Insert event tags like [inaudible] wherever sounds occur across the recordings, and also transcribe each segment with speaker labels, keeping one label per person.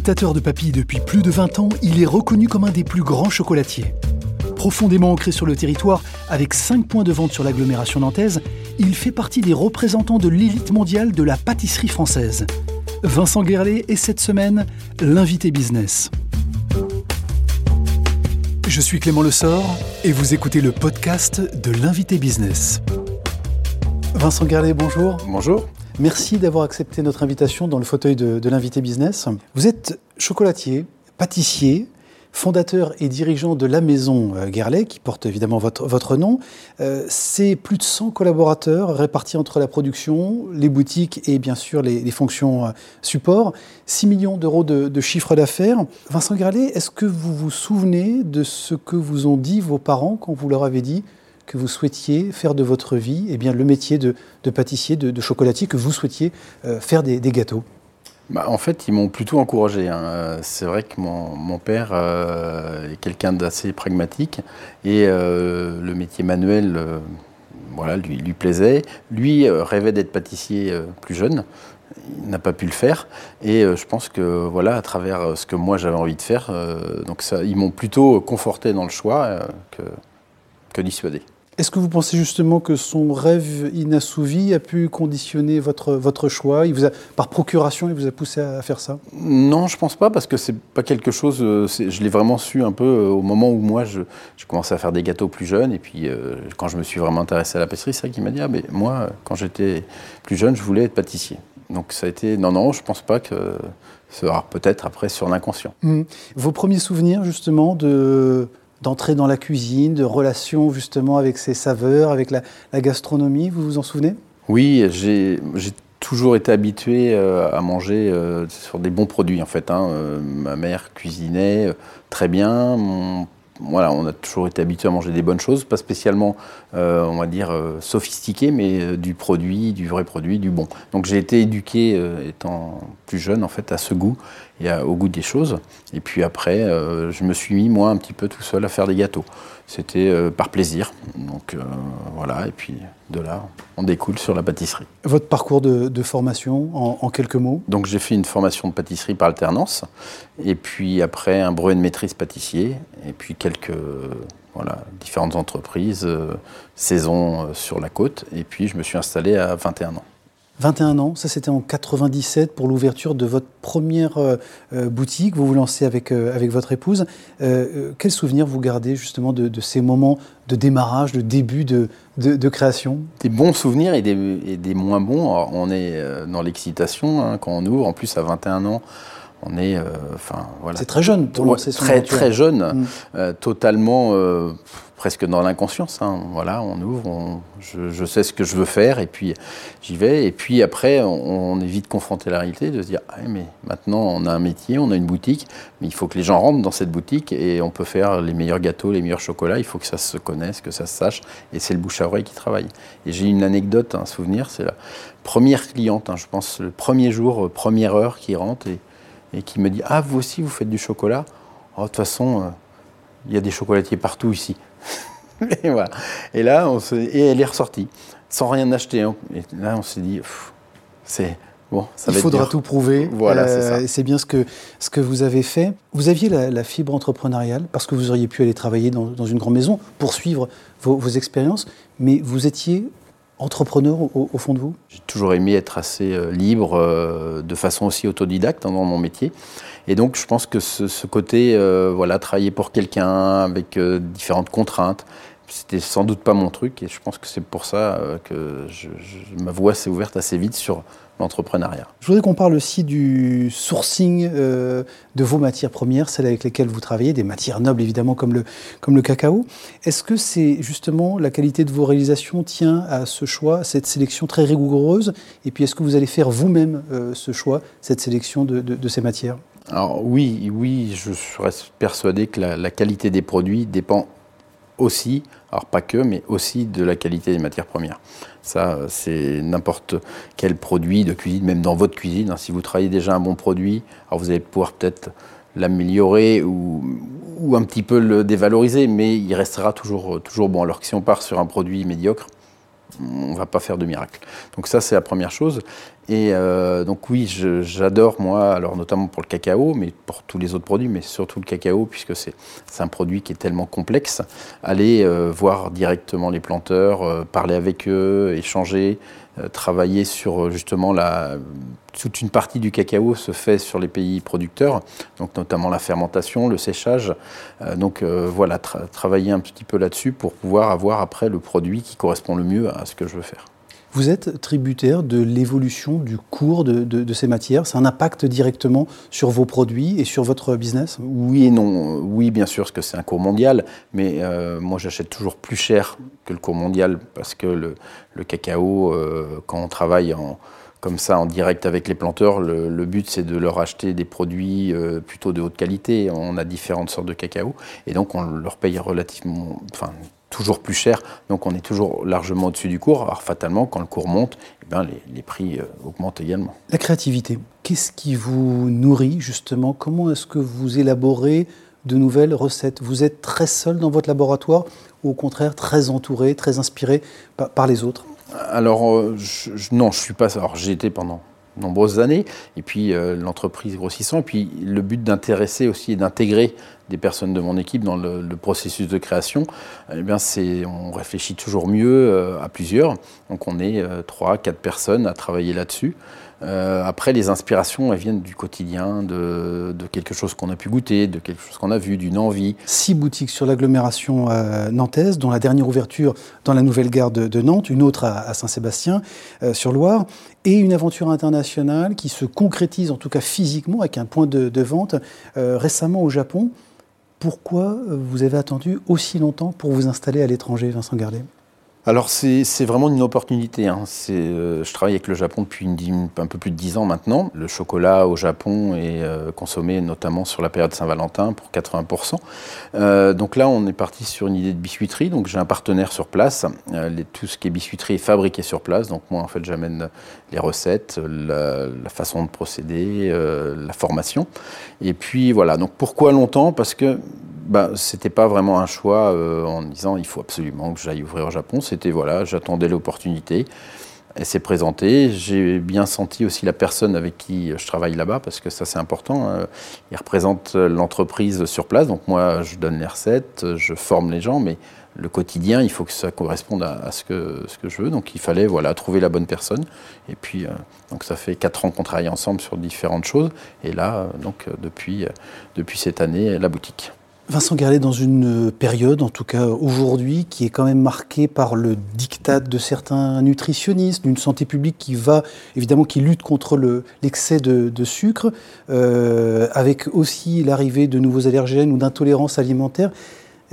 Speaker 1: Agitateur de papilles depuis plus de 20 ans, il est reconnu comme un des plus grands chocolatiers. Profondément ancré sur le territoire, avec 5 points de vente sur l'agglomération nantaise, il fait partie des représentants de l'élite mondiale de la pâtisserie française. Vincent Guerlet est cette semaine l'invité business. Je suis Clément Lessort et vous écoutez le podcast de l'invité business. Vincent Guerlet, bonjour.
Speaker 2: Bonjour.
Speaker 1: Merci d'avoir accepté notre invitation dans le fauteuil de, l'invité business. Vous êtes chocolatier, pâtissier, fondateur et dirigeant de la maison euh, Guerlet, qui porte évidemment votre, votre nom. Euh, c'est plus de 100 collaborateurs répartis entre la production, les boutiques et bien sûr les, fonctions euh, support. 6 millions d'euros de, de, chiffre d'affaires. Vincent Guerlet, est-ce que vous vous souvenez de ce que vous ont dit vos parents quand vous leur avez dit que vous souhaitiez faire de votre vie eh bien, le métier de, pâtissier, de, chocolatier, que vous souhaitiez faire des gâteaux
Speaker 2: bah, en fait, ils m'ont plutôt encouragé. Hein. C'est vrai que mon, père euh, est quelqu'un d'assez pragmatique et euh, le métier manuel euh, voilà, lui, plaisait. Lui rêvait d'être pâtissier plus jeune. Il n'a pas pu le faire. Et je pense que, voilà, à travers ce que moi j'avais envie de faire, donc ils m'ont plutôt conforté dans le choix que dissuadé.
Speaker 1: Est-ce que vous pensez justement que son rêve inassouvi a pu conditionner votre, votre choix? Il vous a, Par procuration, il vous a poussé à faire ça?
Speaker 2: Non, je pense pas, parce que c'est pas quelque chose. Euh, je l'ai vraiment su un peu euh, au moment où moi, je, commençais à faire des gâteaux plus jeunes. Et puis, euh, quand je me suis vraiment intéressé à la pâtisserie, c'est vrai qu'il m'a dit Ah, mais moi, quand j'étais plus jeune, je voulais être pâtissier. Donc, ça a été. Non, non, je pense pas que. Ce sera peut-être après sur l'inconscient.
Speaker 1: Mmh. Vos premiers souvenirs, justement, de d'entrer dans la cuisine, de relations justement avec ses saveurs, avec la, gastronomie, vous vous en souvenez?
Speaker 2: Oui, j'ai toujours été habitué euh, à manger euh, sur des bons produits en fait. Hein. Euh, ma mère cuisinait très bien, voilà, on a toujours été habitué à manger des bonnes choses, pas spécialement, euh, on va dire, euh, sophistiquées, mais euh, du produit, du vrai produit, du bon. Donc j'ai été éduqué, étant plus jeune, en fait, à ce goût et au goût des choses. Et puis après, je me suis mis, moi, un petit peu tout seul à faire des gâteaux. C'était par plaisir. Donc voilà, et puis de là, on découle sur la pâtisserie.
Speaker 1: Votre parcours de, formation, en, quelques mots?
Speaker 2: Donc j'ai fait une formation de pâtisserie par alternance, et puis après un brevet de maîtrise pâtissier, et puis quelques voilà, différentes entreprises, euh, saisons euh, sur la côte, et puis je me suis installé à 21 ans.
Speaker 1: 21 ans, ça c'était en 97 pour l'ouverture de votre première euh, euh, boutique. Vous vous lancez avec, euh, avec votre épouse. quel souvenir vous gardez justement de, ces moments de démarrage, de début de, de, création?
Speaker 2: Des bons souvenirs et des, des moins bons. on est dans l'excitation hein, quand on ouvre. En plus, à 21 ans, on est, enfin voilà.
Speaker 1: C'est très jeune pour lancer
Speaker 2: son Très très jeune, mm. totalement presque dans l'inconscience. Hein. Voilà, on ouvre, je, sais ce que je veux faire et puis j'y vais. Et puis après, on, est vite confronté à la réalité de se dire ah, mais maintenant on a un métier, on a une boutique, mais il faut que les gens rentrent dans cette boutique et on peut faire les meilleurs gâteaux, les meilleurs chocolats. Il faut que ça se connaisse, que ça se sache. Et c'est le bouche à oreille qui travaille. Et j'ai une anecdote, un souvenir, c'est la première cliente, hein, je pense, le premier jour, euh, première heure qui rentre et, et, qui me dit Ah, vous aussi, vous faites du chocolat oh, De toute façon, euh, il y a des chocolatiers partout ici. [laughs] et, voilà. et là, on et elle est ressortie, sans rien acheter. Hein. Et là, on s'est dit, c'est bon, ça
Speaker 1: Il faudra tout prouver. Voilà, euh, c'est bien ce que, ce que vous avez fait. Vous aviez la, fibre entrepreneuriale, parce que vous auriez pu aller travailler dans, dans une grande maison, poursuivre vos, vos expériences, mais vous étiez entrepreneur au, fond de vous?
Speaker 2: J'ai toujours aimé être assez euh, libre, euh, de façon aussi autodidacte hein, dans mon métier. Et donc, je pense que ce, côté, euh, voilà, travailler pour quelqu'un avec différentes contraintes, c'était sans doute pas mon truc. Et je pense que c'est pour ça que ma voie s'est ouverte assez vite sur l'entrepreneuriat.
Speaker 1: Je voudrais qu'on parle aussi du sourcing euh, de vos matières premières, celles avec lesquelles vous travaillez, des matières nobles évidemment comme le, comme le cacao. Est-ce que c'est justement la qualité de vos réalisations tient à ce choix, cette sélection très rigoureuse Et puis est-ce que vous allez faire vous-même euh, ce choix, cette sélection de, de, ces matières?
Speaker 2: Alors oui, oui, je reste persuadé que la, la qualité des produits dépend aussi, alors pas que, mais aussi de la qualité des matières premières. Ça, c'est n'importe quel produit de cuisine, même dans votre cuisine. Hein. Si vous travaillez déjà un bon produit, alors vous allez pouvoir peut-être l'améliorer ou, un petit peu le dévaloriser, mais il restera toujours, toujours bon. Alors que si on part sur un produit médiocre, on ne va pas faire de miracle. Donc ça, c'est la première chose. Et euh, donc oui, j'adore moi, alors notamment pour le cacao, mais pour tous les autres produits, mais surtout le cacao, puisque c'est un produit qui est tellement complexe. Aller euh, voir directement les planteurs, euh, parler avec eux, échanger, travailler sur justement la... Toute une partie du cacao se fait sur les pays producteurs, donc notamment la fermentation, le séchage. donc voilà, travailler un petit peu là-dessus pour pouvoir avoir après le produit qui correspond le mieux à ce que je veux faire.
Speaker 1: Vous êtes tributaire de l'évolution du cours de, ces matières. A un impact directement sur vos produits et sur votre business?
Speaker 2: Oui et non. Oui, bien sûr, parce que c'est un cours mondial, mais euh, moi j'achète toujours plus cher que le cours mondial parce que le, cacao, euh, quand on travaille comme ça en direct avec les planteurs, le, but c'est de leur acheter des produits euh, plutôt de haute qualité. On a différentes sortes de cacao et donc on leur paye relativement, toujours plus cher, donc on est toujours largement au-dessus du cours. Alors fatalement, quand le cours monte, eh bien, les, prix euh, augmentent également.
Speaker 1: La créativité, qu'est-ce qui vous nourrit justement? Comment est-ce que vous élaborez de nouvelles recettes? Vous êtes très seul dans votre laboratoire ou au contraire très entouré, très inspiré par, les autres?
Speaker 2: Alors euh, non, je suis pas. Alors j'ai été pendant nombreuses années, et puis euh, l'entreprise grossissant, et puis le but d'intéresser aussi et d'intégrer des personnes de mon équipe dans le, processus de création, eh bien on réfléchit toujours mieux euh, à plusieurs. Donc on est euh, trois, quatre personnes à travailler là-dessus. Euh, après, les inspirations, elles viennent du quotidien, de, quelque chose qu'on a pu goûter, de quelque chose qu'on a vu, d'une envie.
Speaker 1: Six boutiques sur l'agglomération nantaise, dont la dernière ouverture dans la nouvelle gare de, Nantes, une autre à, Saint-Sébastien sur Loire, et une aventure internationale qui se concrétise, en tout cas physiquement, avec un point de vente récemment au Japon. Pourquoi vous avez attendu aussi longtemps pour vous installer à l'étranger, Vincent Gardet
Speaker 2: alors c'est vraiment une opportunité. Hein. Euh, je travaille avec le Japon depuis un peu plus de dix ans maintenant. Le chocolat au Japon est euh, consommé notamment sur la période Saint-Valentin pour 80%. Euh, donc là on est parti sur une idée de biscuiterie. Donc j'ai un partenaire sur place. tout ce qui est biscuiterie est fabriqué sur place. Donc moi en fait j'amène les recettes, la, façon de procéder, la formation. Et puis voilà. Donc pourquoi longtemps? Parce que bah, c'était pas vraiment un choix en disant il faut absolument que j'aille ouvrir au Japon. Voilà, j'attendais l'opportunité. Elle s'est présentée. J'ai bien senti aussi la personne avec qui je travaille là-bas, parce que ça c'est important. Hein. Il représente l'entreprise sur place. Donc moi, je donne les recettes, je forme les gens, mais le quotidien, il faut que ça corresponde à, ce, que, je veux. Donc il fallait voilà, trouver la bonne personne. Et puis, euh, donc ça fait quatre ans qu'on travaille ensemble sur différentes choses. Et là, donc depuis, depuis cette année, la boutique.
Speaker 1: Vincent Garlet, dans une période, en tout cas aujourd'hui, qui est quand même marquée par le diktat de certains nutritionnistes, d'une santé publique qui va, évidemment, qui lutte contre l'excès de, sucre, euh, avec aussi l'arrivée de nouveaux allergènes ou d'intolérances alimentaires.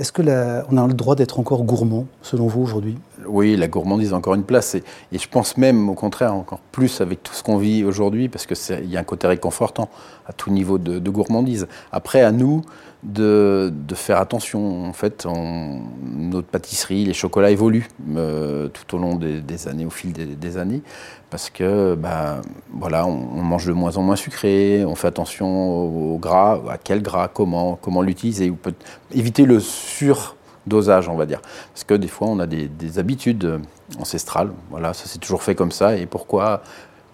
Speaker 1: Est-ce que on a le droit d'être encore gourmand, selon vous, aujourd'hui?
Speaker 2: Oui, la gourmandise a encore une place. Et, je pense même, au contraire, encore plus avec tout ce qu'on vit aujourd'hui, parce qu'il y a un côté réconfortant à tout niveau de gourmandise. Après, à nous, de, faire attention. En fait, notre pâtisserie, les chocolats évoluent euh, tout au long des, années, au fil des, années, parce que bah, voilà, on, mange de moins en moins sucré, on fait attention au, gras, à quel gras, comment, comment l'utiliser, peut éviter le surdosage, on va dire. Parce que des fois, on a des, des habitudes ancestrales. Voilà, ça s'est toujours fait comme ça. Et pourquoi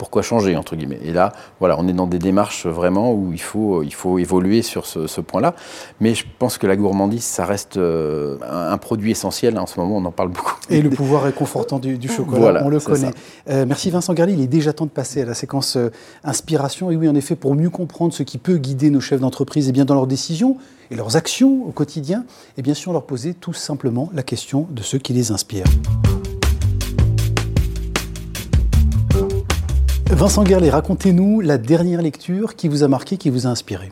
Speaker 2: pourquoi changer entre guillemets Et là, voilà, on est dans des démarches vraiment où il faut, il faut évoluer sur ce, point-là. Mais je pense que la gourmandise, ça reste euh, un, produit essentiel. En ce moment, on en parle beaucoup.
Speaker 1: Et le pouvoir réconfortant du, chocolat, on le connaît. Euh, merci Vincent Garly. Il est déjà temps de passer à la séquence euh, inspiration. Et oui, en effet, pour mieux comprendre ce qui peut guider nos chefs d'entreprise et eh bien dans leurs décisions et leurs actions au quotidien, et bien sûr leur poser tout simplement la question de ce qui les inspire. Vincent Guerlet, racontez-nous la dernière lecture qui vous a marqué, qui vous a inspiré.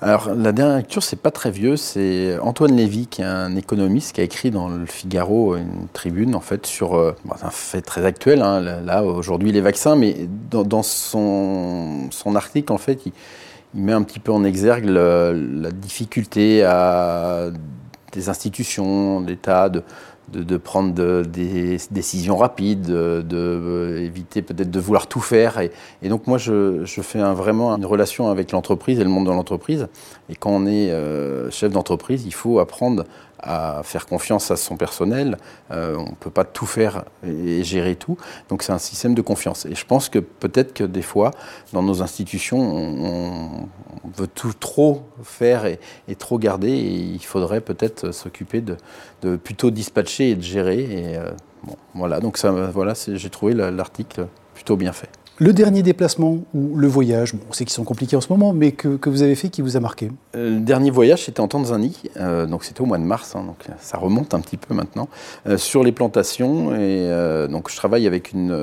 Speaker 2: Alors, la dernière lecture, c'est pas très vieux. C'est Antoine Lévy, qui est un économiste, qui a écrit dans le Figaro une tribune, en fait, sur euh, un fait très actuel. Hein, là, aujourd'hui, les vaccins, mais dans, son, article, en fait, il, met un petit peu en exergue la difficulté à des institutions, d'État, de, de, prendre des décisions rapides, de, éviter peut-être de vouloir tout faire. Et, donc moi, je, fais vraiment une relation avec l'entreprise et le monde de l'entreprise. Et quand on est chef d'entreprise, il faut apprendre à faire confiance à son personnel. Euh, on ne peut pas tout faire et gérer tout. Donc c'est un système de confiance. Et je pense que peut-être que des fois, dans nos institutions, on, veut tout trop faire et, trop garder. Il faudrait peut-être s'occuper de, plutôt dispatcher et de gérer. Et euh, voilà. Donc ça, voilà, j'ai trouvé l'article plutôt bien fait.
Speaker 1: Le dernier déplacement ou le voyage, on sait qu'ils sont compliqués en ce moment, mais que, vous avez fait qui vous a marqué?
Speaker 2: Euh, Le dernier voyage, c'était en Tanzanie, euh, donc c'était au mois de mars, hein, donc ça remonte un petit peu maintenant, euh, sur les plantations. Et donc je travaille avec une,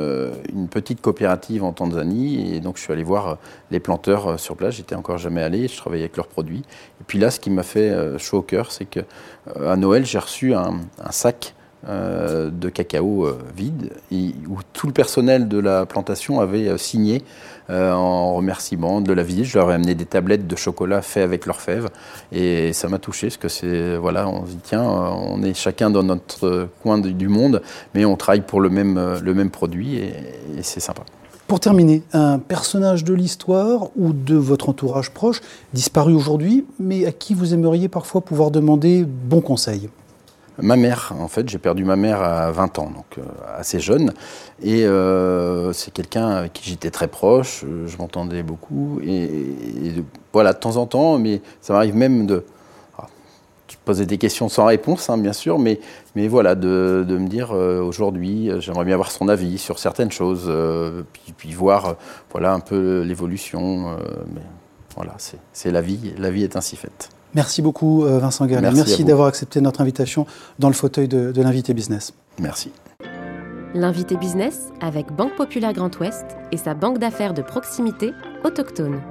Speaker 2: petite coopérative en Tanzanie, et donc je suis allé voir les planteurs sur place. J'étais encore jamais allé, je travaillais avec leurs produits. Et puis là, ce qui m'a fait chaud au cœur, c'est que à Noël, j'ai reçu un sac euh, de cacao euh, vide, où tout le personnel de la plantation avait euh, signé en remerciement de la visite. Je leur ai amené des tablettes de chocolat fait avec leurs fèves, et ça m'a touché, parce que c'est, voilà, on se dit, tiens, on est chacun dans notre coin du monde, mais on travaille pour le même, le même produit, et, et c'est sympa.
Speaker 1: Pour terminer, un personnage de l'histoire ou de votre entourage proche disparu aujourd'hui, mais à qui vous aimeriez parfois pouvoir demander bon conseil?
Speaker 2: Ma mère, en fait, j'ai perdu ma mère à 20 ans, donc euh, assez jeune. Et euh, c'est quelqu'un avec qui j'étais très proche, euh, je m'entendais beaucoup. Et, voilà, de temps en temps, mais ça m'arrive même de. Ah, poser des questions sans réponse, hein, bien sûr, mais, voilà, de, me dire aujourd'hui, j'aimerais bien avoir son avis sur certaines choses, puis, puis, voir voilà, un peu l'évolution. mais voilà, c'est la vie, la vie est ainsi faite.
Speaker 1: Merci beaucoup euh, Vincent Guerlain. Merci, d'avoir accepté notre invitation dans le fauteuil de, de l'invité business.
Speaker 2: Merci.
Speaker 3: L'invité business avec Banque Populaire Grand Ouest et sa banque d'affaires de proximité autochtone.